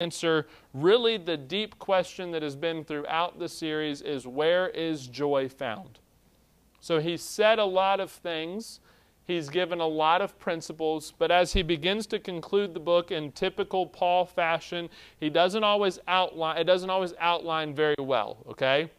Answer really the deep question that has been throughout the series is where is joy found? So he's said a lot of things, he's given a lot of principles, but as he begins to conclude the book in typical Paul fashion, he doesn't always outline it doesn't always outline very well, okay?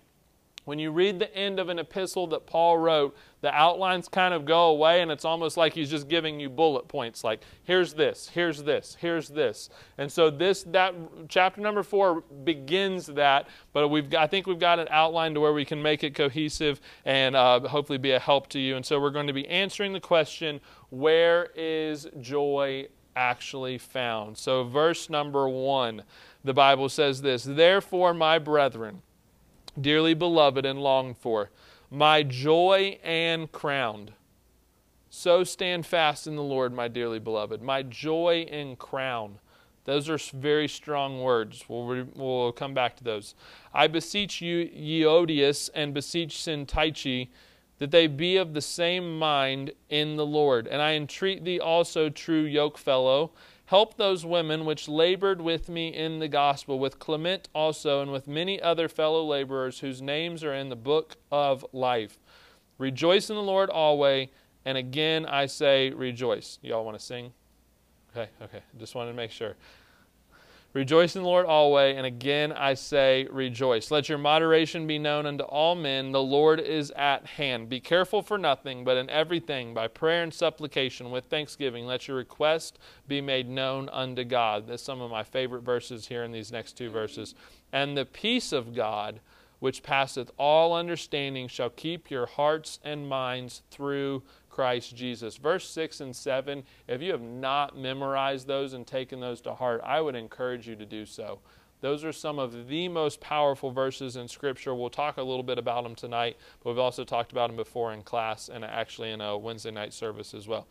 When you read the end of an epistle that Paul wrote, the outlines kind of go away, and it's almost like he's just giving you bullet points like, here's this, here's this, here's this. And so this that chapter number four begins that, but we've I think we've got an outline to where we can make it cohesive and uh, hopefully be a help to you. And so we're going to be answering the question, where is joy actually found? So verse number one, the Bible says this, Therefore, my brethren, dearly beloved and longed for, my joy and crown. So stand fast in the Lord, my dearly beloved, my joy and crown. Those are very strong words. We'll, we'll come back to those. I beseech you, Euodias, and beseech Syntyche, that they be of the same mind in the Lord. And I entreat thee also, true yokefellow, Help those women which labored with me in the gospel, with Clement also, and with many other fellow laborers whose names are in the book of life. Rejoice in the Lord always, and again I say rejoice. Y'all want to sing? Okay, okay. Just wanted to make sure. Rejoice in the Lord always, and again I say rejoice. Let your moderation be known unto all men. The Lord is at hand. Be careful for nothing, but in everything, by prayer and supplication, with thanksgiving, let your request be made known unto God. That's some of my favorite verses here in these next two verses. And the peace of God, which passeth all understanding, shall keep your hearts and minds through Christ Jesus. Verse 6 and 7, if you have not memorized those and taken those to heart, I would encourage you to do so. Those are some of the most powerful verses in Scripture. We'll talk a little bit about them tonight, but we've also talked about them before in class and actually in a Wednesday night service as well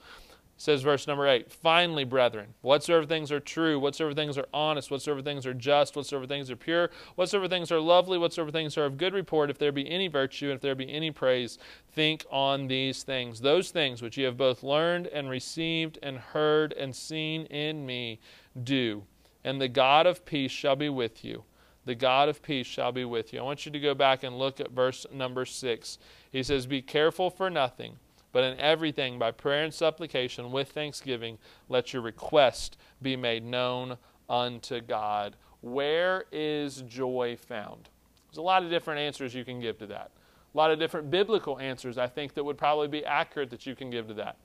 says verse number 8 finally brethren whatsoever things are true whatsoever things are honest whatsoever things are just whatsoever things are pure whatsoever things are lovely whatsoever things are of good report if there be any virtue if there be any praise think on these things those things which ye have both learned and received and heard and seen in me do and the god of peace shall be with you the God of peace shall be with you. I want you to go back and look at verse number six. He says, Be careful for nothing, but in everything, by prayer and supplication, with thanksgiving, let your request be made known unto God. Where is joy found? There's a lot of different answers you can give to that. A lot of different biblical answers, I think, that would probably be accurate that you can give to that.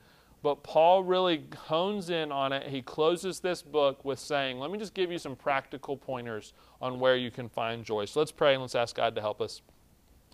But Paul really hones in on it. He closes this book with saying, Let me just give you some practical pointers on where you can find joy. So let's pray and let's ask God to help us.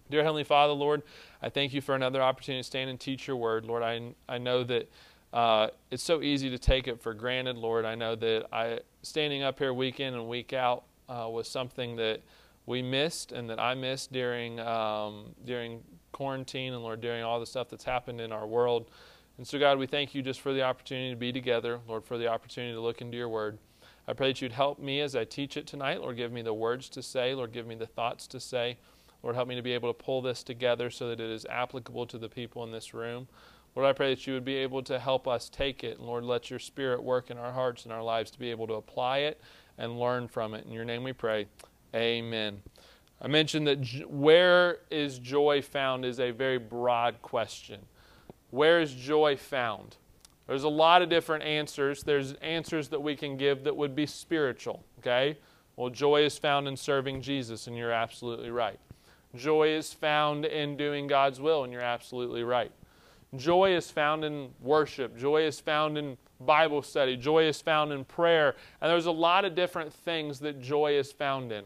Dear Heavenly Father, Lord, I thank you for another opportunity to stand and teach your word. Lord, I, I know that uh, it's so easy to take it for granted, Lord. I know that I standing up here week in and week out uh, was something that we missed and that I missed during um, during quarantine and Lord during all the stuff that's happened in our world. And so God, we thank you just for the opportunity to be together, Lord, for the opportunity to look into your word. I pray that you'd help me as I teach it tonight. Lord, give me the words to say. Lord, give me the thoughts to say. Lord, help me to be able to pull this together so that it is applicable to the people in this room. Lord, I pray that you would be able to help us take it. And Lord, let your spirit work in our hearts and our lives to be able to apply it and learn from it. In your name we pray. Amen. I mentioned that where is joy found is a very broad question. Where is joy found? There's a lot of different answers. There's answers that we can give that would be spiritual, okay? Well, joy is found in serving Jesus, and you're absolutely right. Joy is found in doing God's will, and you're absolutely right. Joy is found in worship. Joy is found in Bible study. Joy is found in prayer. And there's a lot of different things that joy is found in.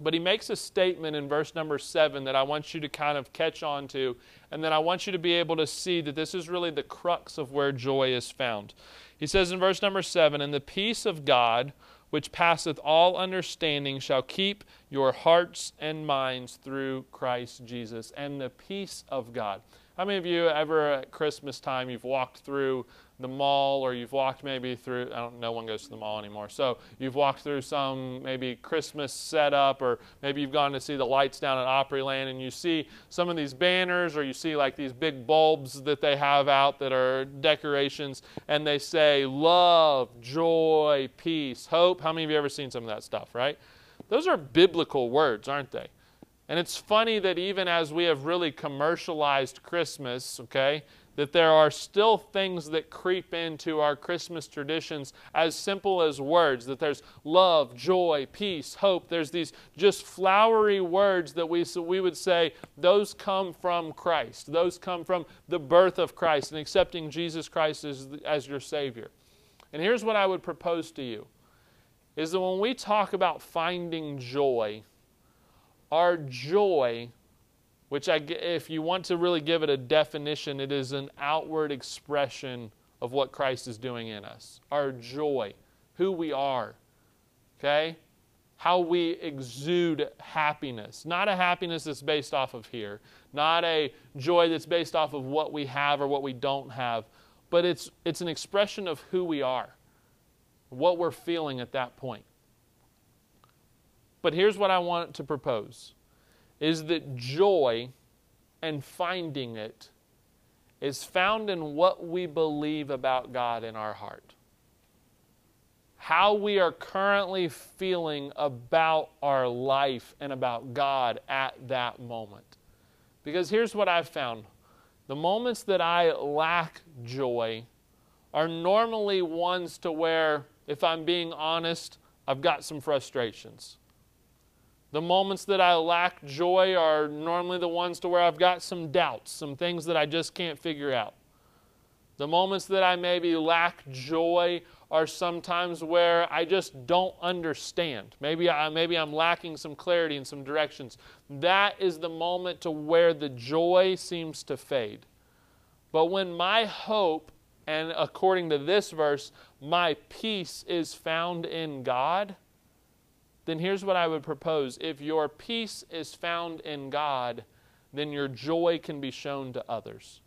But he makes a statement in verse number seven that I want you to kind of catch on to, and then I want you to be able to see that this is really the crux of where joy is found. He says in verse number seven, And the peace of God, which passeth all understanding, shall keep your hearts and minds through Christ Jesus. And the peace of God. How many of you ever at Christmas time you've walked through the mall or you've walked maybe through I don't no one goes to the mall anymore. So you've walked through some maybe Christmas setup or maybe you've gone to see the lights down at Opryland and you see some of these banners or you see like these big bulbs that they have out that are decorations and they say love, joy, peace, hope. How many of you ever seen some of that stuff, right? Those are biblical words, aren't they? And it's funny that even as we have really commercialized Christmas, okay, that there are still things that creep into our Christmas traditions as simple as words, that there's love, joy, peace, hope. There's these just flowery words that we, so we would say, those come from Christ. Those come from the birth of Christ and accepting Jesus Christ as, as your Savior. And here's what I would propose to you is that when we talk about finding joy, our joy, which I, if you want to really give it a definition, it is an outward expression of what Christ is doing in us. Our joy, who we are, okay? How we exude happiness. Not a happiness that's based off of here, not a joy that's based off of what we have or what we don't have, but it's, it's an expression of who we are, what we're feeling at that point. But here's what I want to propose is that joy and finding it is found in what we believe about God in our heart. How we are currently feeling about our life and about God at that moment. Because here's what I've found the moments that I lack joy are normally ones to where, if I'm being honest, I've got some frustrations. The moments that I lack joy are normally the ones to where I've got some doubts, some things that I just can't figure out. The moments that I maybe lack joy are sometimes where I just don't understand. Maybe, I, maybe I'm lacking some clarity and some directions. That is the moment to where the joy seems to fade. But when my hope, and according to this verse, my peace is found in God, then here's what I would propose. If your peace is found in God, then your joy can be shown to others.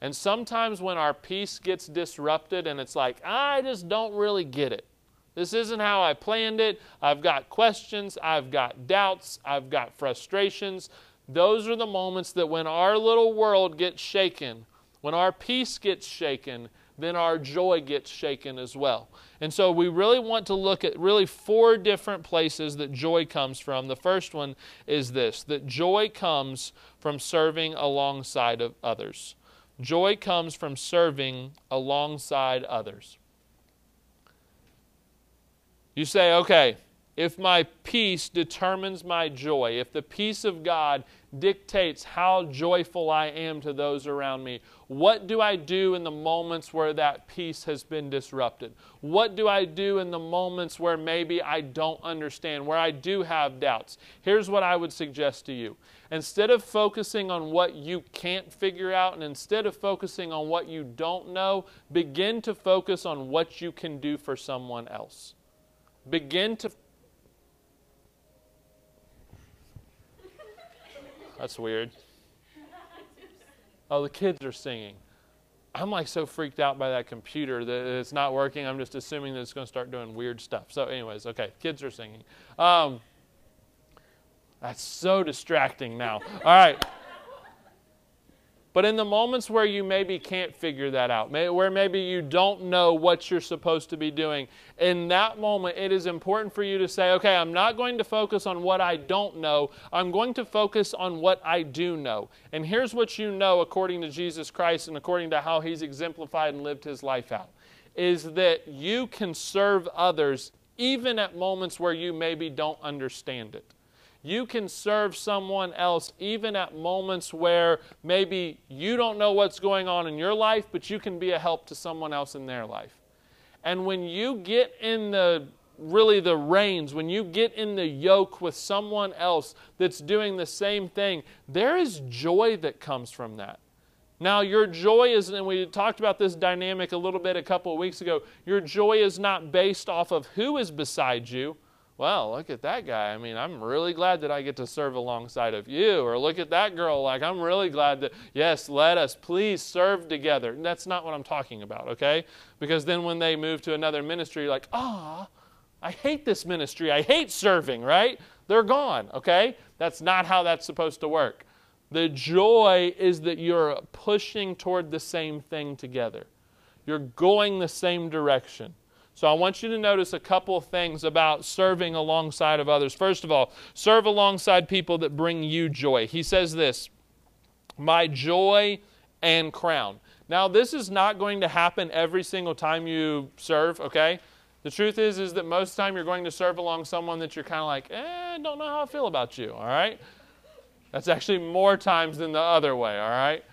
And sometimes when our peace gets disrupted and it's like, I just don't really get it. This isn't how I planned it. I've got questions, I've got doubts, I've got frustrations. Those are the moments that when our little world gets shaken, when our peace gets shaken, then our joy gets shaken as well. And so we really want to look at really four different places that joy comes from. The first one is this that joy comes from serving alongside of others. Joy comes from serving alongside others. You say, okay, if my peace determines my joy, if the peace of God dictates how joyful I am to those around me, what do I do in the moments where that peace has been disrupted? What do I do in the moments where maybe I don't understand, where I do have doubts? Here's what I would suggest to you. Instead of focusing on what you can't figure out and instead of focusing on what you don't know, begin to focus on what you can do for someone else. Begin to That's weird. Oh, the kids are singing. I'm like so freaked out by that computer that it's not working. I'm just assuming that it's going to start doing weird stuff. So, anyways, okay, kids are singing. Um, that's so distracting now. All right. But in the moments where you maybe can't figure that out, where maybe you don't know what you're supposed to be doing, in that moment, it is important for you to say, okay, I'm not going to focus on what I don't know. I'm going to focus on what I do know. And here's what you know according to Jesus Christ and according to how he's exemplified and lived his life out is that you can serve others even at moments where you maybe don't understand it. You can serve someone else even at moments where maybe you don't know what's going on in your life, but you can be a help to someone else in their life. And when you get in the really the reins, when you get in the yoke with someone else that's doing the same thing, there is joy that comes from that. Now, your joy is, and we talked about this dynamic a little bit a couple of weeks ago, your joy is not based off of who is beside you. Well, look at that guy. I mean, I'm really glad that I get to serve alongside of you. Or look at that girl. Like, I'm really glad that, yes, let us please serve together. That's not what I'm talking about, okay? Because then when they move to another ministry, like, ah, I hate this ministry. I hate serving, right? They're gone, okay? That's not how that's supposed to work. The joy is that you're pushing toward the same thing together, you're going the same direction. So I want you to notice a couple of things about serving alongside of others. First of all, serve alongside people that bring you joy. He says this My joy and crown. Now, this is not going to happen every single time you serve, okay? The truth is, is that most of the time you're going to serve along someone that you're kind of like, eh, don't know how I feel about you, all right? That's actually more times than the other way, all right?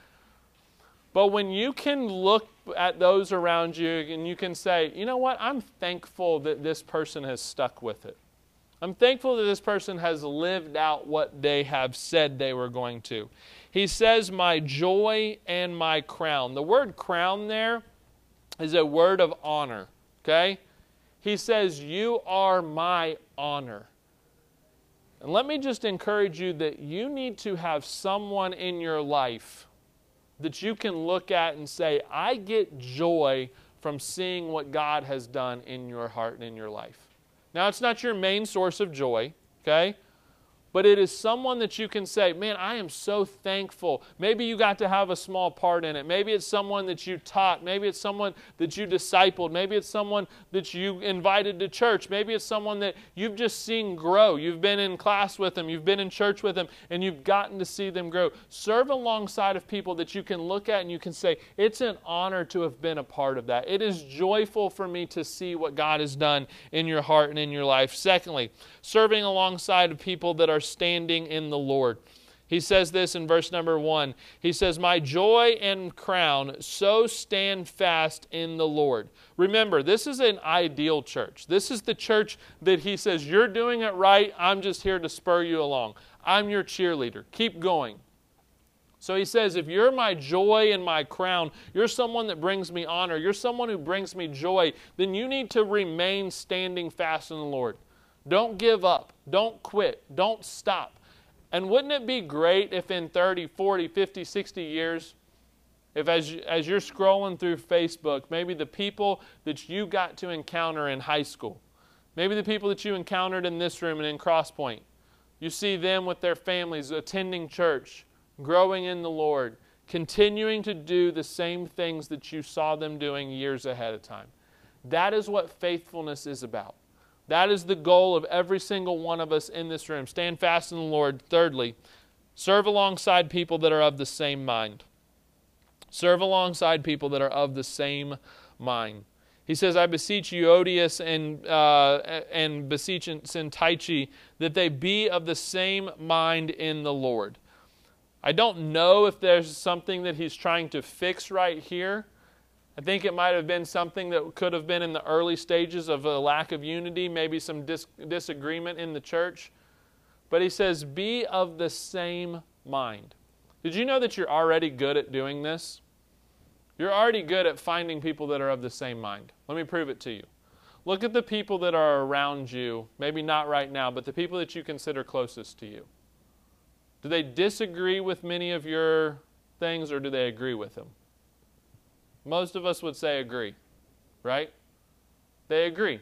But when you can look at those around you and you can say, you know what, I'm thankful that this person has stuck with it. I'm thankful that this person has lived out what they have said they were going to. He says, My joy and my crown. The word crown there is a word of honor, okay? He says, You are my honor. And let me just encourage you that you need to have someone in your life that you can look at and say, I get joy from seeing what God has done in your heart and in your life. Now, it's not your main source of joy, okay? But it is someone that you can say, Man, I am so thankful. Maybe you got to have a small part in it. Maybe it's someone that you taught. Maybe it's someone that you discipled. Maybe it's someone that you invited to church. Maybe it's someone that you've just seen grow. You've been in class with them, you've been in church with them, and you've gotten to see them grow. Serve alongside of people that you can look at and you can say, It's an honor to have been a part of that. It is joyful for me to see what God has done in your heart and in your life. Secondly, serving alongside of people that are standing in the Lord. He says this in verse number one. He says, My joy and crown, so stand fast in the Lord. Remember, this is an ideal church. This is the church that he says, You're doing it right. I'm just here to spur you along. I'm your cheerleader. Keep going. So he says, If you're my joy and my crown, you're someone that brings me honor, you're someone who brings me joy, then you need to remain standing fast in the Lord. Don't give up. Don't quit. Don't stop. And wouldn't it be great if in 30, 40, 50, 60 years, if as, as you're scrolling through Facebook, maybe the people that you got to encounter in high school, maybe the people that you encountered in this room and in Crosspoint, you see them with their families attending church, growing in the Lord, continuing to do the same things that you saw them doing years ahead of time. That is what faithfulness is about. That is the goal of every single one of us in this room. Stand fast in the Lord. Thirdly, serve alongside people that are of the same mind. Serve alongside people that are of the same mind. He says, I beseech Euodias and, uh, and beseech Syntyche that they be of the same mind in the Lord. I don't know if there's something that he's trying to fix right here, I think it might have been something that could have been in the early stages of a lack of unity, maybe some dis- disagreement in the church. But he says, Be of the same mind. Did you know that you're already good at doing this? You're already good at finding people that are of the same mind. Let me prove it to you. Look at the people that are around you, maybe not right now, but the people that you consider closest to you. Do they disagree with many of your things or do they agree with them? Most of us would say agree, right? They agree.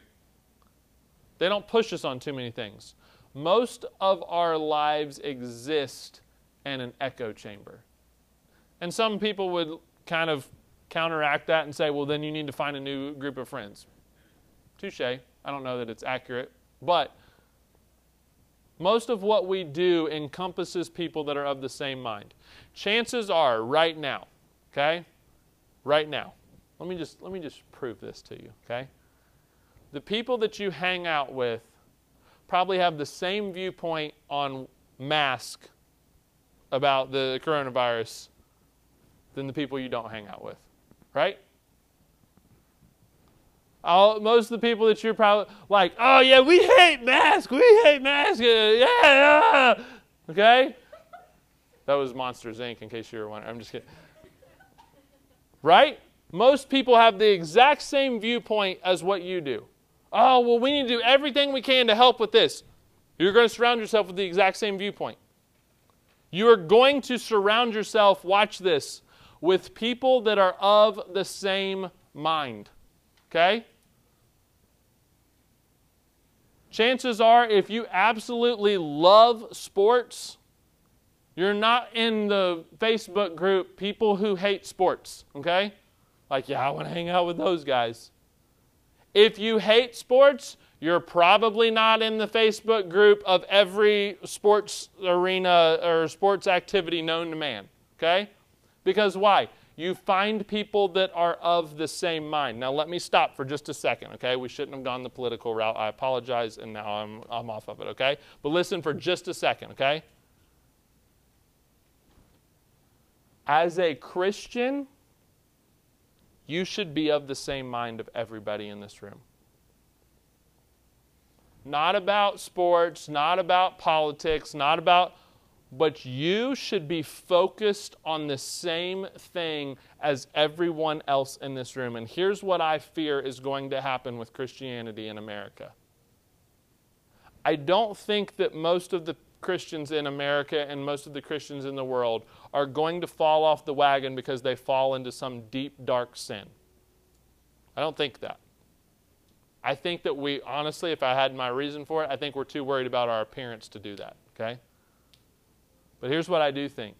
They don't push us on too many things. Most of our lives exist in an echo chamber. And some people would kind of counteract that and say, well, then you need to find a new group of friends. Touche. I don't know that it's accurate. But most of what we do encompasses people that are of the same mind. Chances are, right now, okay, right now. Let me just let me just prove this to you, okay? The people that you hang out with probably have the same viewpoint on mask about the coronavirus than the people you don't hang out with, right? All, most of the people that you're probably like, oh yeah, we hate masks, we hate masks, uh, yeah, yeah. okay? That was Monsters Inc. In case you were wondering, I'm just kidding. Right? Most people have the exact same viewpoint as what you do. Oh, well, we need to do everything we can to help with this. You're going to surround yourself with the exact same viewpoint. You are going to surround yourself, watch this, with people that are of the same mind. Okay? Chances are, if you absolutely love sports, you're not in the Facebook group people who hate sports. Okay? Like, yeah, I want to hang out with those guys. If you hate sports, you're probably not in the Facebook group of every sports arena or sports activity known to man. Okay? Because why? You find people that are of the same mind. Now, let me stop for just a second, okay? We shouldn't have gone the political route. I apologize, and now I'm, I'm off of it, okay? But listen for just a second, okay? As a Christian, you should be of the same mind of everybody in this room. Not about sports, not about politics, not about, but you should be focused on the same thing as everyone else in this room. And here's what I fear is going to happen with Christianity in America. I don't think that most of the Christians in America and most of the Christians in the world are going to fall off the wagon because they fall into some deep, dark sin. I don't think that. I think that we, honestly, if I had my reason for it, I think we're too worried about our appearance to do that, okay? But here's what I do think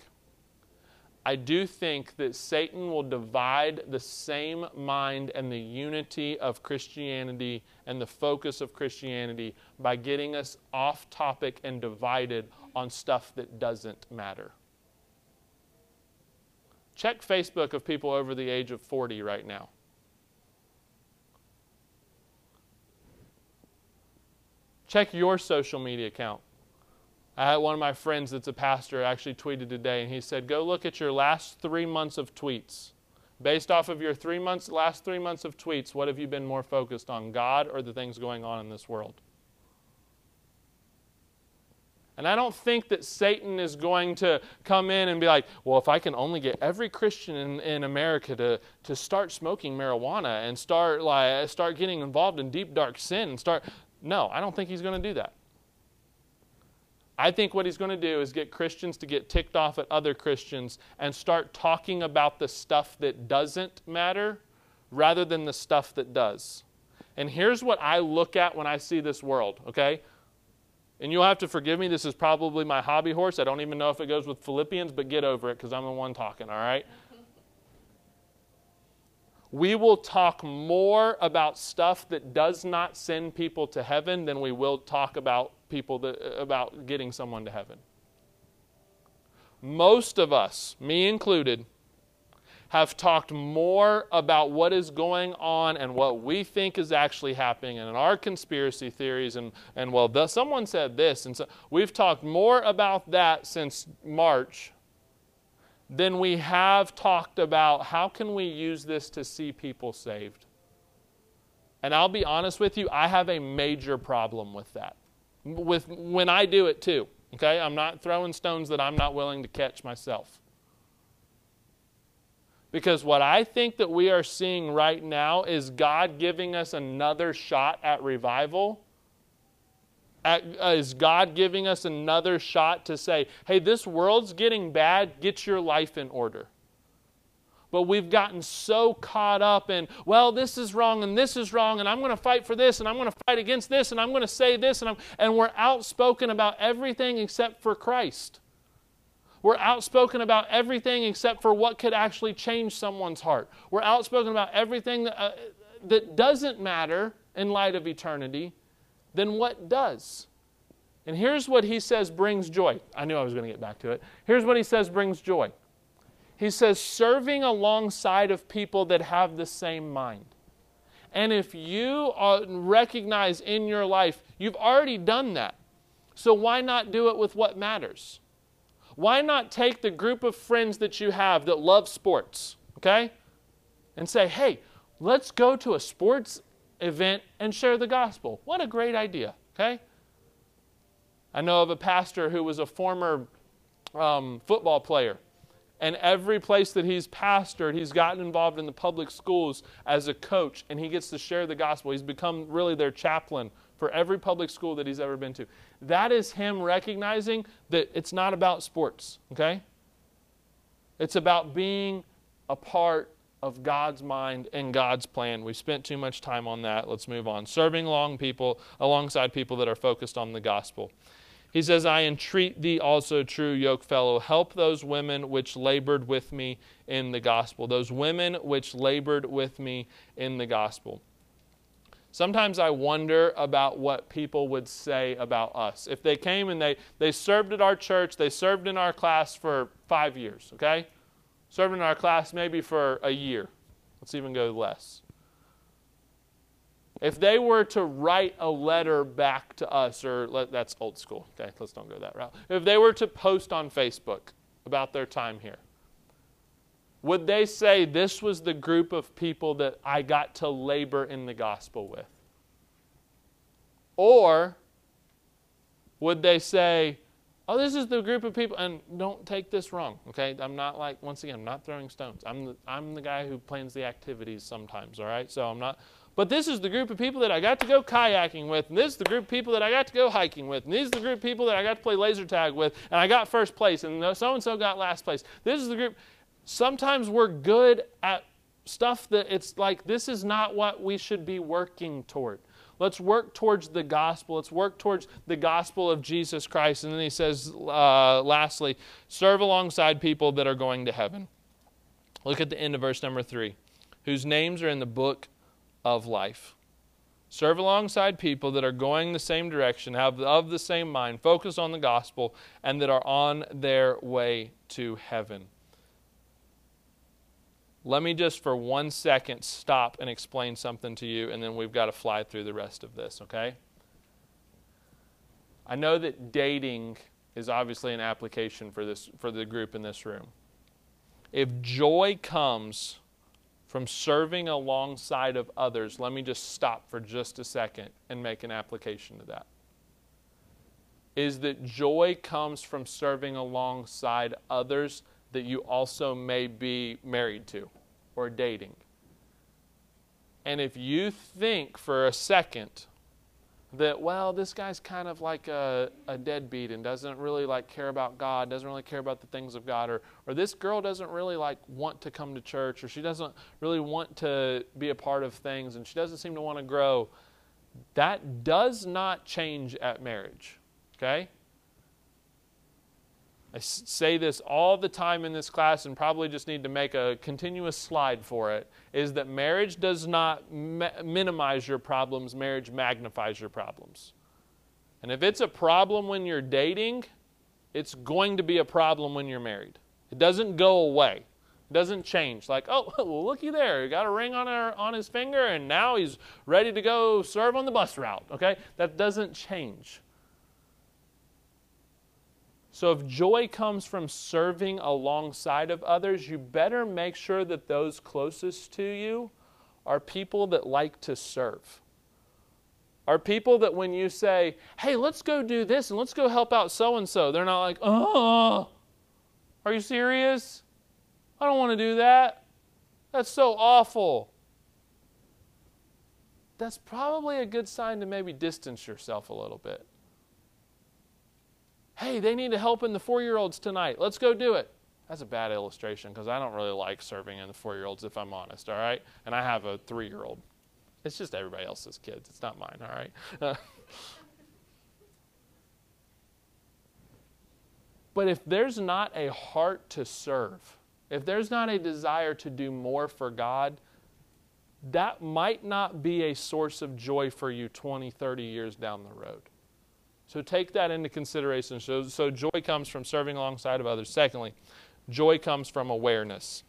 I do think that Satan will divide the same mind and the unity of Christianity and the focus of Christianity by getting us off topic and divided on stuff that doesn't matter. Check Facebook of people over the age of 40 right now. Check your social media account. I had one of my friends that's a pastor actually tweeted today, and he said, Go look at your last three months of tweets. Based off of your three months, last three months of tweets, what have you been more focused on, God or the things going on in this world? And I don't think that Satan is going to come in and be like, well, if I can only get every Christian in, in America to, to start smoking marijuana and start, like, start getting involved in deep, dark sin and start. No, I don't think he's going to do that. I think what he's going to do is get Christians to get ticked off at other Christians and start talking about the stuff that doesn't matter rather than the stuff that does. And here's what I look at when I see this world, okay? And you'll have to forgive me, this is probably my hobby horse. I don't even know if it goes with Philippians, but get over it because I'm the one talking, all right? we will talk more about stuff that does not send people to heaven than we will talk about people that, uh, about getting someone to heaven. Most of us, me included, have talked more about what is going on and what we think is actually happening and our conspiracy theories and, and well, the, someone said this. And so we've talked more about that since March than we have talked about how can we use this to see people saved. And I'll be honest with you, I have a major problem with that. With when I do it too. Okay? I'm not throwing stones that I'm not willing to catch myself. Because what I think that we are seeing right now is God giving us another shot at revival at, uh, is God giving us another shot to say, hey, this world's getting bad, get your life in order? But we've gotten so caught up in, well, this is wrong and this is wrong, and I'm going to fight for this and I'm going to fight against this and I'm going to say this, and, I'm, and we're outspoken about everything except for Christ. We're outspoken about everything except for what could actually change someone's heart. We're outspoken about everything that, uh, that doesn't matter in light of eternity then what does? And here's what he says brings joy. I knew I was going to get back to it. Here's what he says brings joy. He says, serving alongside of people that have the same mind. And if you recognize in your life, you've already done that. So why not do it with what matters? Why not take the group of friends that you have that love sports, okay? And say, hey, let's go to a sports event and share the gospel. What a great idea, okay? I know of a pastor who was a former um, football player, And every place that he's pastored, he's gotten involved in the public schools as a coach, and he gets to share the gospel. He's become really their chaplain for every public school that he's ever been to. That is him recognizing that it's not about sports, okay? It's about being a part of God's mind and God's plan. We spent too much time on that. Let's move on. Serving along people alongside people that are focused on the gospel. He says, I entreat thee also, true yoke fellow, help those women which labored with me in the gospel. Those women which labored with me in the gospel. Sometimes I wonder about what people would say about us. If they came and they, they served at our church, they served in our class for five years, okay? Served in our class maybe for a year. Let's even go less. If they were to write a letter back to us, or let, that's old school, okay, let's don't go that route. If they were to post on Facebook about their time here, would they say this was the group of people that I got to labor in the gospel with? Or would they say, oh, this is the group of people, and don't take this wrong, okay? I'm not like, once again, I'm not throwing stones. I'm the, I'm the guy who plans the activities sometimes, all right? So I'm not, but this is the group of people that I got to go kayaking with, and this is the group of people that I got to go hiking with, and these are the group of people that I got to play laser tag with, and I got first place, and so and so got last place. This is the group sometimes we're good at stuff that it's like this is not what we should be working toward. Let's work towards the gospel. Let's work towards the gospel of Jesus Christ. And then he says, uh, lastly, serve alongside people that are going to heaven. Look at the end of verse number three, whose names are in the book of life. Serve alongside people that are going the same direction, have of the same mind, focus on the gospel, and that are on their way to heaven. Let me just for one second stop and explain something to you, and then we've got to fly through the rest of this, okay? I know that dating is obviously an application for this for the group in this room. If joy comes from serving alongside of others, let me just stop for just a second and make an application to that. Is that joy comes from serving alongside others that you also may be married to or dating. And if you think for a second that, well, this guy's kind of like a, a deadbeat and doesn't really like care about God, doesn't really care about the things of God, or, or this girl doesn't really like want to come to church, or she doesn't really want to be a part of things, and she doesn't seem to want to grow, that does not change at marriage. Okay? I say this all the time in this class and probably just need to make a continuous slide for it is that marriage does not minimize your problems, marriage magnifies your problems. And if it's a problem when you're dating, it's going to be a problem when you're married. It doesn't go away. It doesn't change. Like, oh, well, looky there. He got a ring on, our, on his finger and now he's ready to go serve on the bus route. Okay? That doesn't change. So if joy comes from serving alongside of others, you better make sure that those closest to you are people that like to serve. Are people that when you say, hey, let's go do this and let's go help out so and so, they're not like, oh, are you serious? I don't want to do that. That's so awful. That's probably a good sign to maybe distance yourself a little bit hey, they need to help in the four year olds tonight. Let's go do it. That's a bad illustration because I don't really like serving in the four year olds, if I'm honest, all right? And I have a three year old. It's just everybody else's kids, it's not mine, all right? but if there's not a heart to serve, if there's not a desire to do more for God, that might not be a source of joy for you 20, 30 years down the road. So take that into consideration. So, so joy comes from serving alongside of others. Secondly, joy comes from awareness.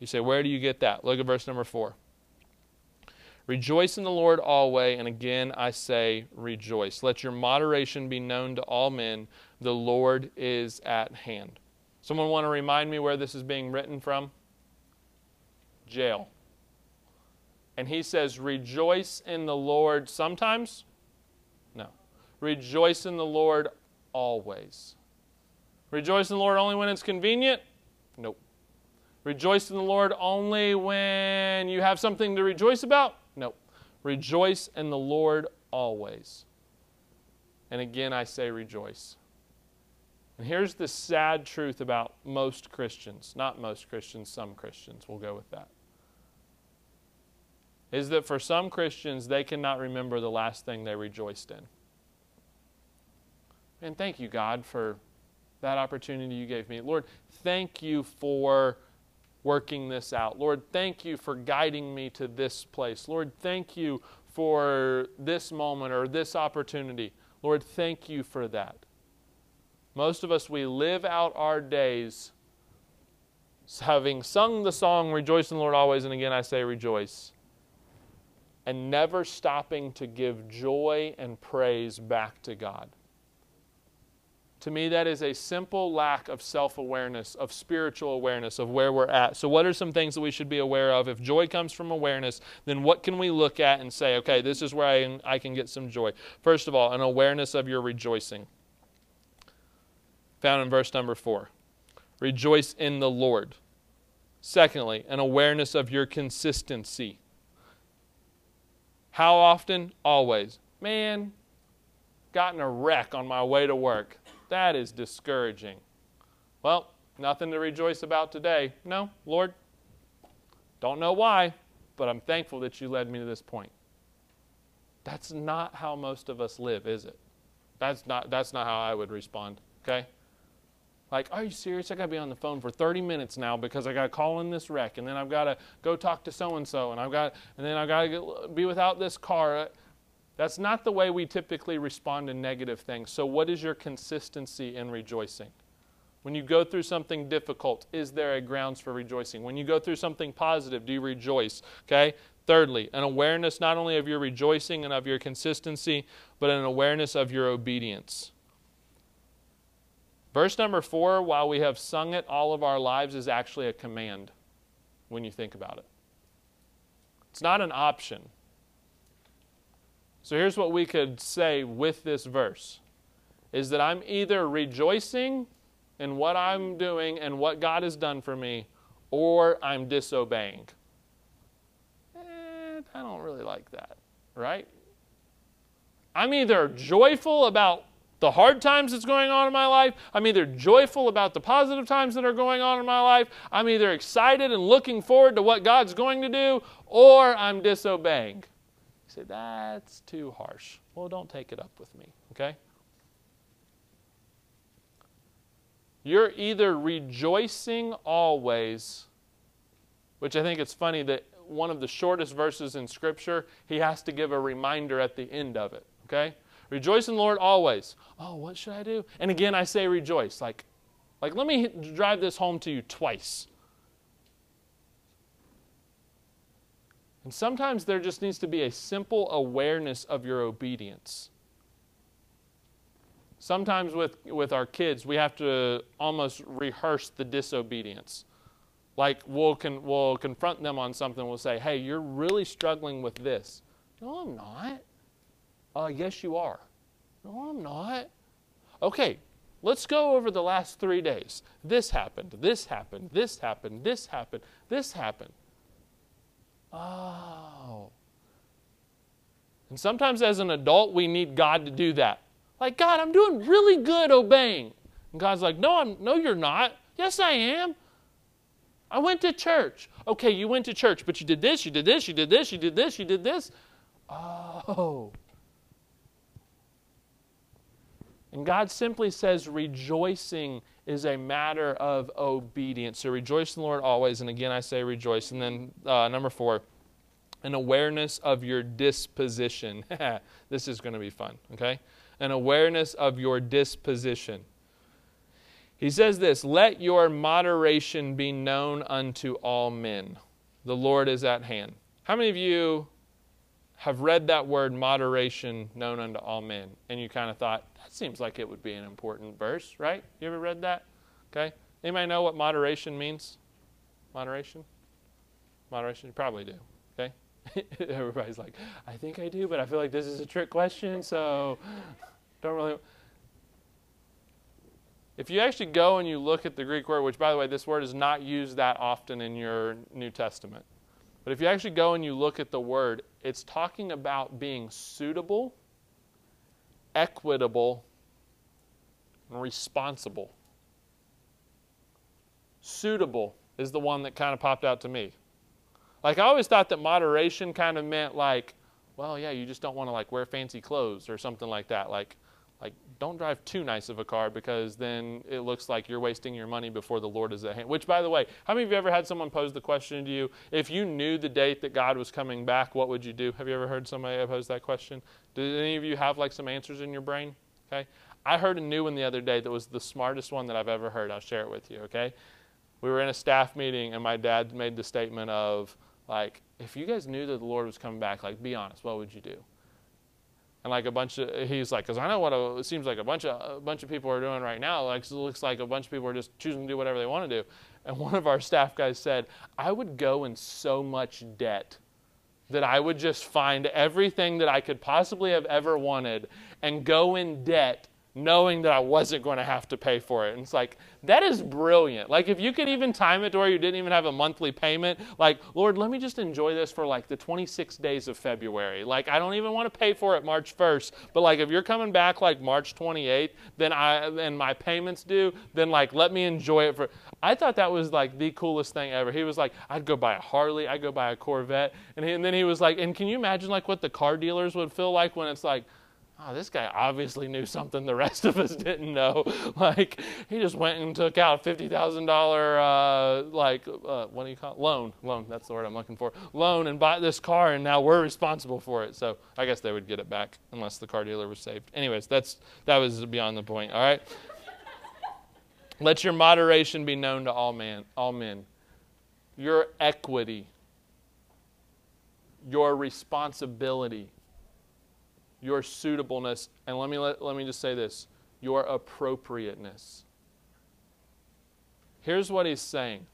You say, where do you get that? Look at verse number four. Rejoice in the Lord always, and again I say, rejoice. Let your moderation be known to all men. The Lord is at hand. Someone want to remind me where this is being written from? Jail. And he says, Rejoice in the Lord sometimes, Rejoice in the Lord always. Rejoice in the Lord only when it's convenient? Nope. Rejoice in the Lord only when you have something to rejoice about? Nope. Rejoice in the Lord always. And again, I say rejoice. And here's the sad truth about most Christians, not most Christians, some Christians, we'll go with that. Is that for some Christians, they cannot remember the last thing they rejoiced in. And thank you, God, for that opportunity you gave me. Lord, thank you for working this out. Lord, thank you for guiding me to this place. Lord, thank you for this moment or this opportunity. Lord, thank you for that. Most of us, we live out our days having sung the song, Rejoice in the Lord always, and again I say rejoice, and never stopping to give joy and praise back to God. To me, that is a simple lack of self awareness, of spiritual awareness of where we're at. So, what are some things that we should be aware of? If joy comes from awareness, then what can we look at and say, okay, this is where I, I can get some joy? First of all, an awareness of your rejoicing found in verse number four. Rejoice in the Lord. Secondly, an awareness of your consistency. How often? Always. Man, gotten a wreck on my way to work. That is discouraging. Well, nothing to rejoice about today. No, Lord, don't know why, but I'm thankful that you led me to this point. That's not how most of us live, is it? That's not, that's not how I would respond, okay? Like, are you serious? I got to be on the phone for 30 minutes now because I got to call in this wreck, and then I've got to go talk to so and so, and I've got, and then I've got to be without this car. That's not the way we typically respond to negative things. So, what is your consistency in rejoicing? When you go through something difficult, is there a grounds for rejoicing? When you go through something positive, do you rejoice? Okay? Thirdly, an awareness not only of your rejoicing and of your consistency, but an awareness of your obedience. Verse number four, while we have sung it all of our lives, is actually a command when you think about it. It's not an option. So here's what we could say with this verse is that I'm either rejoicing in what I'm doing and what God has done for me, or I'm disobeying. Eh, I don't really like that, right? I'm either joyful about the hard times that's going on in my life. I'm either joyful about the positive times that are going on in my life. I'm either excited and looking forward to what God's going to do, or I'm disobeying. Say, that's too harsh. Well, don't take it up with me, okay? You're either rejoicing always, which I think it's funny that one of the shortest verses in Scripture, he has to give a reminder at the end of it, okay? Rejoice in the Lord always. Oh, what should I do? And again, I say rejoice. Like, like let me drive this home to you twice. And sometimes there just needs to be a simple awareness of your obedience. Sometimes with, with our kids, we have to almost rehearse the disobedience. Like we'll, con, we'll confront them on something, we'll say, hey, you're really struggling with this. No, I'm not. Uh, yes, you are. No, I'm not. Okay, let's go over the last three days. This happened, this happened, this happened, this happened, this happened. Oh. And sometimes as an adult, we need God to do that. Like, God, I'm doing really good obeying. And God's like, No, I'm no, you're not. Yes, I am. I went to church. Okay, you went to church, but you did this, you did this, you did this, you did this, you did this. Oh. And God simply says rejoicing is a matter of obedience. So rejoice in the Lord always. And again, I say rejoice. And then uh, number four, an awareness of your disposition. this is going to be fun, okay? An awareness of your disposition. He says this Let your moderation be known unto all men. The Lord is at hand. How many of you have read that word moderation known unto all men? And you kind of thought, that seems like it would be an important verse, right? You ever read that? Okay. Anybody know what moderation means? Moderation? Moderation? You probably do. Okay. Everybody's like, I think I do, but I feel like this is a trick question, so don't really. If you actually go and you look at the Greek word, which by the way, this word is not used that often in your New Testament, but if you actually go and you look at the word, it's talking about being suitable, equitable, and responsible. Suitable is the one that kind of popped out to me. Like I always thought that moderation kind of meant like, well, yeah, you just don't want to like wear fancy clothes or something like that. Like like don't drive too nice of a car because then it looks like you're wasting your money before the Lord is at hand. Which by the way, how many of you ever had someone pose the question to you, if you knew the date that God was coming back, what would you do? Have you ever heard somebody pose that question? Did any of you have like some answers in your brain? Okay. I heard a new one the other day that was the smartest one that I've ever heard. I'll share it with you, okay? We were in a staff meeting and my dad made the statement of like, if you guys knew that the Lord was coming back, like be honest, what would you do? And like a bunch of he's like because i know what a, it seems like a bunch of a bunch of people are doing right now like it looks like a bunch of people are just choosing to do whatever they want to do and one of our staff guys said i would go in so much debt that i would just find everything that i could possibly have ever wanted and go in debt knowing that I wasn't going to have to pay for it. And it's like, that is brilliant. Like, if you could even time it to where you didn't even have a monthly payment, like, Lord, let me just enjoy this for like the 26 days of February. Like, I don't even want to pay for it March 1st, but like, if you're coming back like March 28th, then I, and my payments due, then like, let me enjoy it for. I thought that was like the coolest thing ever. He was like, I'd go buy a Harley, I'd go buy a Corvette. And, he, and then he was like, and can you imagine like what the car dealers would feel like when it's like, oh, this guy obviously knew something the rest of us didn't know. like, he just went and took out $50,000, uh, like, uh, what do you call it? Loan. Loan, that's the word I'm looking for. Loan and bought this car, and now we're responsible for it. So I guess they would get it back unless the car dealer was saved. Anyways, that's, that was beyond the point, all right? Let your moderation be known to all, man, all men. Your equity, your responsibility your suitableness, and let me, let, let me just say this your appropriateness. Here's what he's saying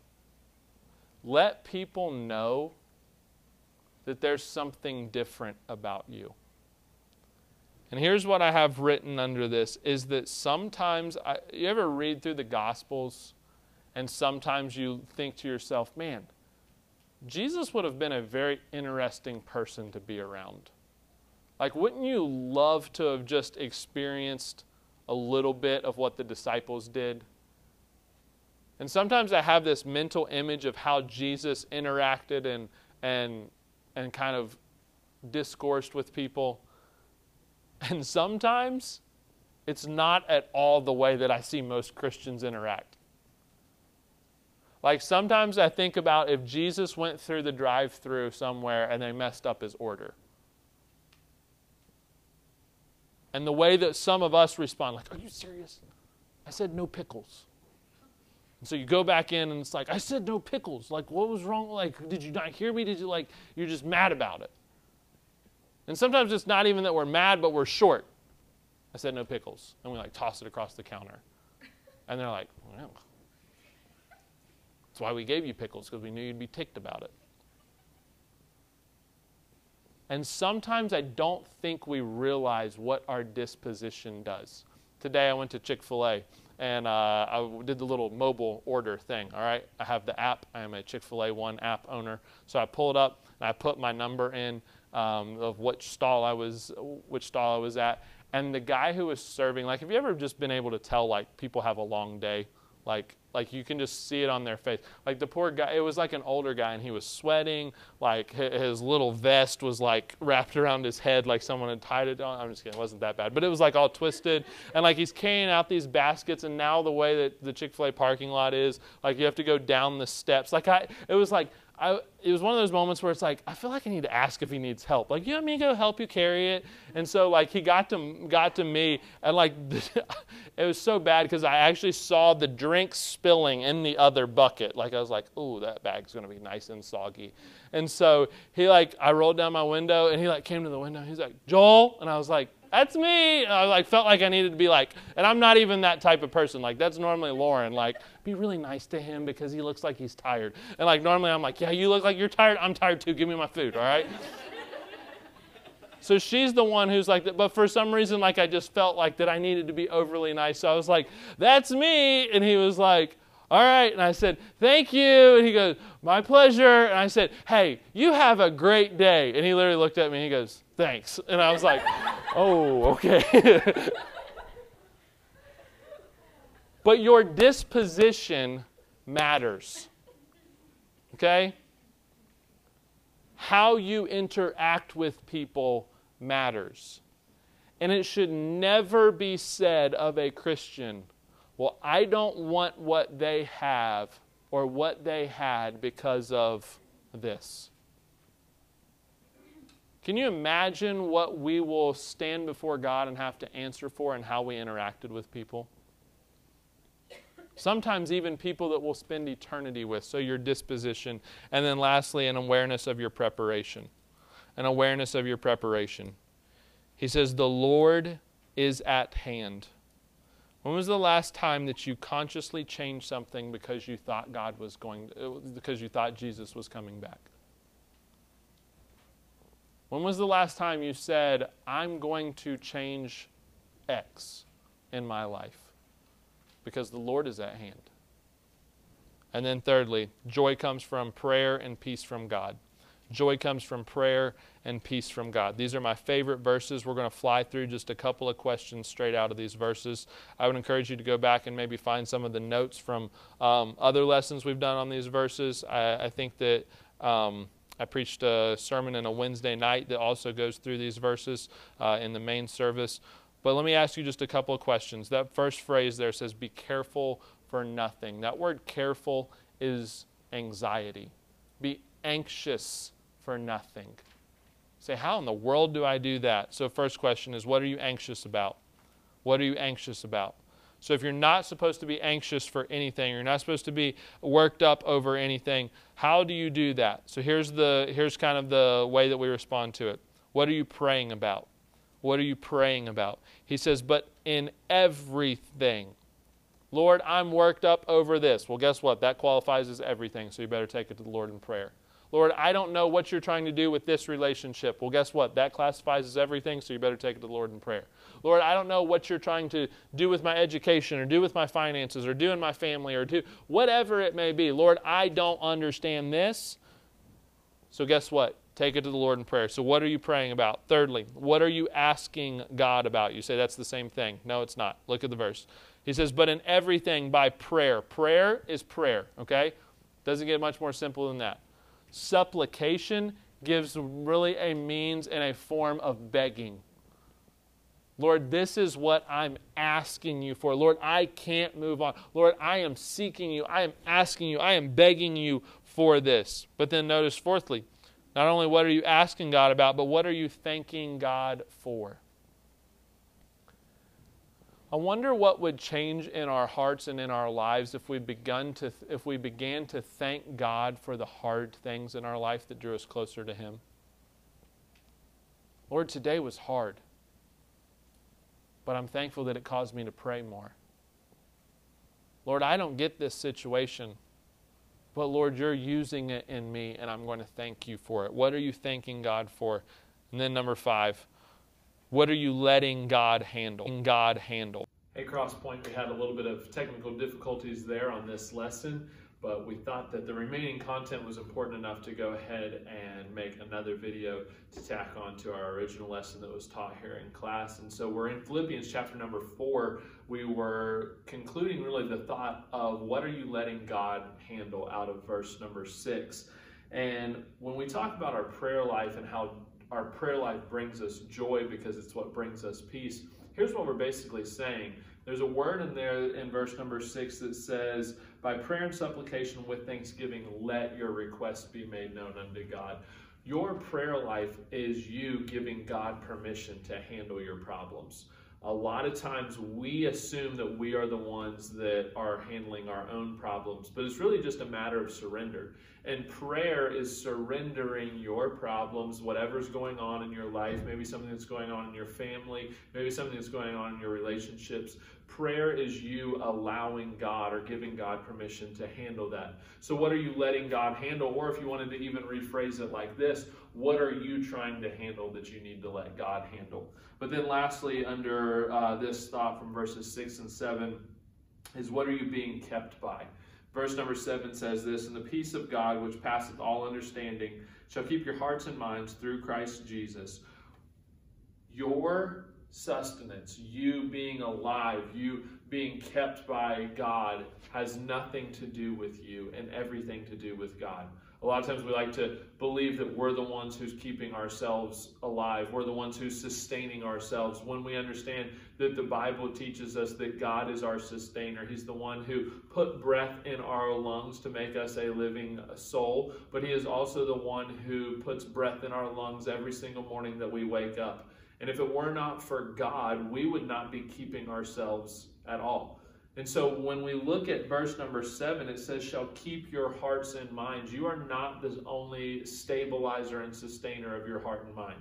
let people know that there's something different about you. And here's what I have written under this is that sometimes I, you ever read through the gospels and sometimes you think to yourself, man, Jesus would have been a very interesting person to be around. Like, wouldn't you love to have just experienced a little bit of what the disciples did? And sometimes I have this mental image of how Jesus interacted and, and, and kind of discoursed with people. And sometimes it's not at all the way that I see most Christians interact. Like sometimes I think about if Jesus went through the drive through somewhere and they messed up his order and the way that some of us respond, like, Are you serious? I said no pickles. And so you go back in and it's like, I said no pickles. Like, what was wrong? Like, did you not hear me? Did you like, you're just mad about it? And sometimes it's not even that we're mad, but we're short. I said no pickles. And we like toss it across the counter. And they're like, well, that's why we gave you pickles, because we knew you'd be ticked about it. And sometimes I don't think we realize what our disposition does. Today I went to Chick fil A and uh, I did the little mobile order thing. All right, I have the app. I am a Chick fil A One app owner. So I pulled up and I put my number in um, of which stall I was, which stall I was at. And the guy who was serving, like, have you ever just been able to tell, like, people have a long day? Like, like you can just see it on their face. Like the poor guy, it was like an older guy, and he was sweating. Like his little vest was like wrapped around his head, like someone had tied it on. I'm just kidding, it wasn't that bad, but it was like all twisted. And like he's carrying out these baskets, and now the way that the Chick Fil A parking lot is, like you have to go down the steps. Like I, it was like I, it was one of those moments where it's like I feel like I need to ask if he needs help. Like, you want me to go help you carry it? And so like he got to got to me, and like it was so bad because I actually saw the drink spilling in the other bucket. Like I was like, oh, that bag's gonna be nice and soggy. And so he like I rolled down my window, and he like came to the window. He's like, Joel, and I was like, that's me. I like felt like I needed to be like, and I'm not even that type of person. Like that's normally Lauren. Like be really nice to him because he looks like he's tired. And like normally I'm like, yeah, you look like you're tired. I'm tired too. Give me my food. All right. So she's the one who's like, but for some reason, like I just felt like that I needed to be overly nice. So I was like, that's me. And he was like, all right. And I said, thank you. And he goes, my pleasure. And I said, hey, you have a great day. And he literally looked at me and he goes, thanks. And I was like, oh, okay. but your disposition matters. Okay? How you interact with people matters. And it should never be said of a Christian, well, I don't want what they have or what they had because of this. Can you imagine what we will stand before God and have to answer for and how we interacted with people? Sometimes even people that we'll spend eternity with. So, your disposition. And then, lastly, an awareness of your preparation. An awareness of your preparation. He says, The Lord is at hand. When was the last time that you consciously changed something because you thought God was going, because you thought Jesus was coming back? When was the last time you said, I'm going to change X in my life? because the Lord is at hand. And then, thirdly, joy comes from prayer and peace from God. Joy comes from prayer and peace from God. These are my favorite verses. We're going to fly through just a couple of questions straight out of these verses. I would encourage you to go back and maybe find some of the notes from um, other lessons we've done on these verses. I, I think that um, I preached a sermon in a Wednesday night that also goes through these verses uh, in the main service. But let me ask you just a couple of questions. That first phrase there says, be careful for nothing. That word careful is anxiety. Be anxious for nothing. Say, how in the world do I do that? So, first question is, what are you anxious about? What are you anxious about? So, if you're not supposed to be anxious for anything, you're not supposed to be worked up over anything, how do you do that? So, here's, the, here's kind of the way that we respond to it. What are you praying about? What are you praying about? He says, But in everything. Lord, I'm worked up over this. Well, guess what? That qualifies as everything, so you better take it to the Lord in prayer. Lord, I don't know what you're trying to do with this relationship. Well, guess what? That classifies as everything, so you better take it to the Lord in prayer. Lord, I don't know what you're trying to do with my education or do with my finances or do in my family or do whatever it may be. Lord, I don't understand this. So, guess what? Take it to the Lord in prayer. So, what are you praying about? Thirdly, what are you asking God about? You say that's the same thing. No, it's not. Look at the verse. He says, But in everything by prayer. Prayer is prayer, okay? Doesn't get much more simple than that. Supplication gives really a means and a form of begging. Lord, this is what I'm asking you for. Lord, I can't move on. Lord, I am seeking you. I am asking you. I am begging you for this. But then notice, fourthly, not only what are you asking God about, but what are you thanking God for? I wonder what would change in our hearts and in our lives if we begun to if we began to thank God for the hard things in our life that drew us closer to him. Lord, today was hard. But I'm thankful that it caused me to pray more. Lord, I don't get this situation. But Lord, you're using it in me, and I'm going to thank you for it. What are you thanking God for? And then number five, what are you letting God handle? God handle. Hey, Crosspoint, we had a little bit of technical difficulties there on this lesson but we thought that the remaining content was important enough to go ahead and make another video to tack on to our original lesson that was taught here in class. And so we're in Philippians chapter number four. We were concluding really the thought of what are you letting God handle out of verse number six. And when we talk about our prayer life and how our prayer life brings us joy because it's what brings us peace, here's what we're basically saying. There's a word in there in verse number six that says, by prayer and supplication with thanksgiving, let your requests be made known unto God. Your prayer life is you giving God permission to handle your problems. A lot of times we assume that we are the ones that are handling our own problems, but it's really just a matter of surrender. And prayer is surrendering your problems, whatever's going on in your life, maybe something that's going on in your family, maybe something that's going on in your relationships. Prayer is you allowing God or giving God permission to handle that. So, what are you letting God handle? Or if you wanted to even rephrase it like this, what are you trying to handle that you need to let God handle? But then, lastly, under uh, this thought from verses 6 and 7, is what are you being kept by? Verse number seven says this And the peace of God, which passeth all understanding, shall keep your hearts and minds through Christ Jesus. Your sustenance, you being alive, you being kept by God, has nothing to do with you and everything to do with God. A lot of times we like to believe that we're the ones who's keeping ourselves alive. We're the ones who's sustaining ourselves. When we understand that the Bible teaches us that God is our sustainer, He's the one who put breath in our lungs to make us a living soul, but He is also the one who puts breath in our lungs every single morning that we wake up. And if it were not for God, we would not be keeping ourselves at all. And so when we look at verse number seven, it says, Shall keep your hearts and minds. You are not the only stabilizer and sustainer of your heart and mind.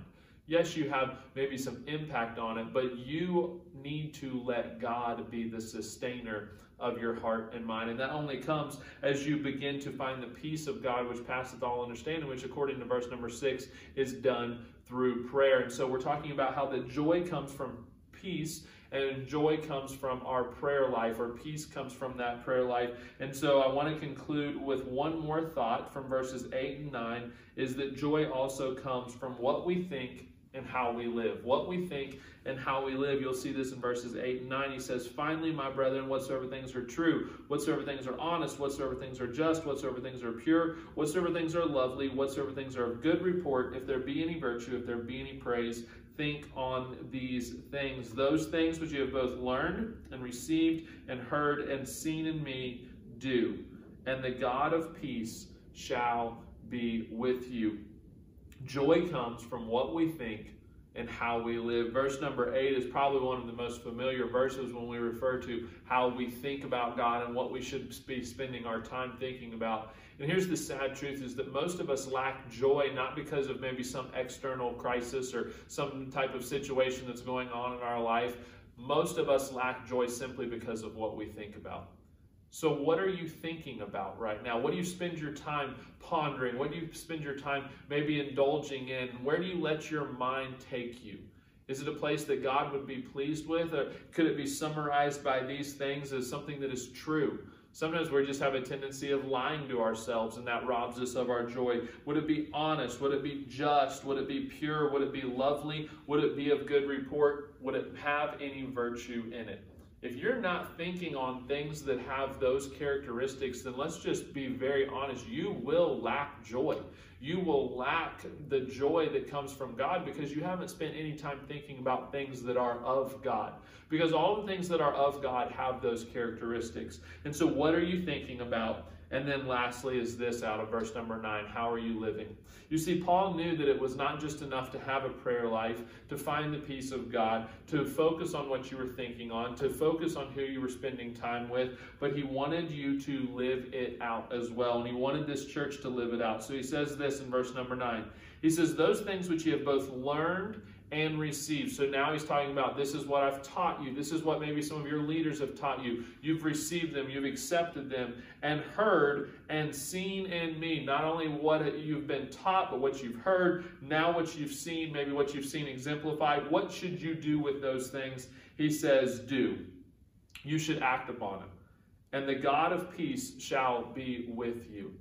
Yes, you have maybe some impact on it, but you need to let God be the sustainer of your heart and mind. And that only comes as you begin to find the peace of God, which passeth all understanding, which, according to verse number six, is done through prayer. And so we're talking about how the joy comes from peace and joy comes from our prayer life, or peace comes from that prayer life. And so I want to conclude with one more thought from verses 8 and 9 is that joy also comes from what we think and how we live. What we think and how we live. You'll see this in verses 8 and 9. He says, Finally, my brethren, whatsoever things are true, whatsoever things are honest, whatsoever things are just, whatsoever things are pure, whatsoever things are lovely, whatsoever things are of good report, if there be any virtue, if there be any praise, think on these things. Those things which you have both learned and received and heard and seen in me, do. And the God of peace shall be with you. Joy comes from what we think and how we live. Verse number eight is probably one of the most familiar verses when we refer to how we think about God and what we should be spending our time thinking about. And here's the sad truth is that most of us lack joy not because of maybe some external crisis or some type of situation that's going on in our life. Most of us lack joy simply because of what we think about. So, what are you thinking about right now? What do you spend your time pondering? What do you spend your time maybe indulging in? Where do you let your mind take you? Is it a place that God would be pleased with? Or could it be summarized by these things as something that is true? Sometimes we just have a tendency of lying to ourselves, and that robs us of our joy. Would it be honest? Would it be just? Would it be pure? Would it be lovely? Would it be of good report? Would it have any virtue in it? If you're not thinking on things that have those characteristics, then let's just be very honest. You will lack joy. You will lack the joy that comes from God because you haven't spent any time thinking about things that are of God. Because all the things that are of God have those characteristics. And so, what are you thinking about? And then lastly is this out of verse number nine How are you living? You see, Paul knew that it was not just enough to have a prayer life, to find the peace of God, to focus on what you were thinking on, to focus on who you were spending time with, but he wanted you to live it out as well. And he wanted this church to live it out. So he says this in verse number nine. He says, Those things which you have both learned and received. So now he's talking about this is what I've taught you. This is what maybe some of your leaders have taught you. You've received them, you've accepted them, and heard and seen in me. Not only what you've been taught, but what you've heard, now what you've seen, maybe what you've seen exemplified. What should you do with those things? He says, Do. You should act upon it. And the God of peace shall be with you.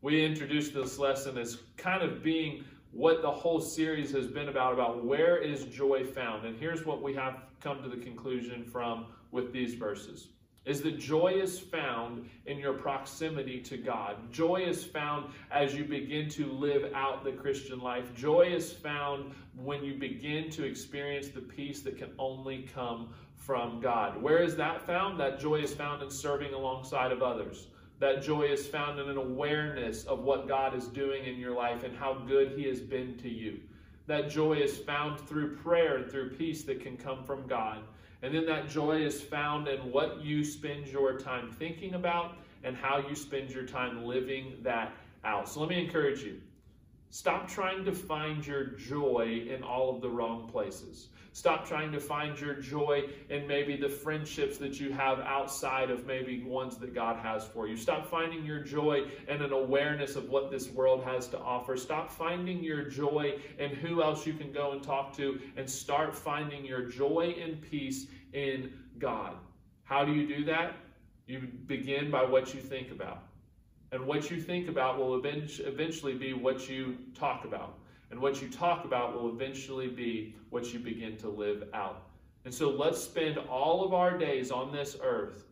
We introduced this lesson as kind of being what the whole series has been about about where is joy found and here's what we have come to the conclusion from with these verses is that joy is found in your proximity to God. Joy is found as you begin to live out the Christian life. Joy is found when you begin to experience the peace that can only come from God. Where is that found? That joy is found in serving alongside of others. That joy is found in an awareness of what God is doing in your life and how good He has been to you. That joy is found through prayer and through peace that can come from God. And then that joy is found in what you spend your time thinking about and how you spend your time living that out. So let me encourage you. Stop trying to find your joy in all of the wrong places. Stop trying to find your joy in maybe the friendships that you have outside of maybe ones that God has for you. Stop finding your joy in an awareness of what this world has to offer. Stop finding your joy in who else you can go and talk to, and start finding your joy and peace in God. How do you do that? You begin by what you think about. And what you think about will eventually be what you talk about. And what you talk about will eventually be what you begin to live out. And so let's spend all of our days on this earth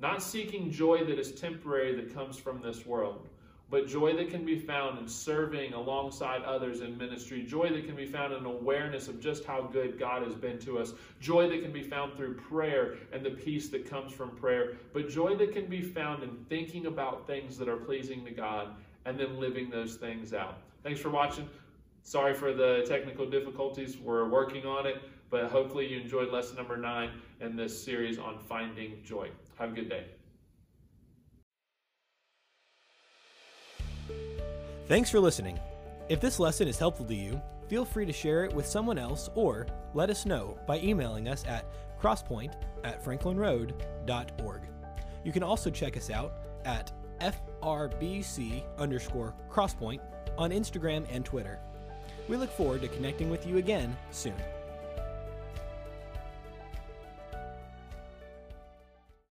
not seeking joy that is temporary that comes from this world, but joy that can be found in serving alongside others in ministry, joy that can be found in awareness of just how good God has been to us, joy that can be found through prayer and the peace that comes from prayer, but joy that can be found in thinking about things that are pleasing to God and then living those things out. Thanks for watching. Sorry for the technical difficulties. We're working on it, but hopefully you enjoyed lesson number nine in this series on finding joy. Have a good day. Thanks for listening. If this lesson is helpful to you, feel free to share it with someone else or let us know by emailing us at crosspoint at franklinroad.org. You can also check us out at FRBC underscore crosspoint on Instagram and Twitter. We look forward to connecting with you again soon.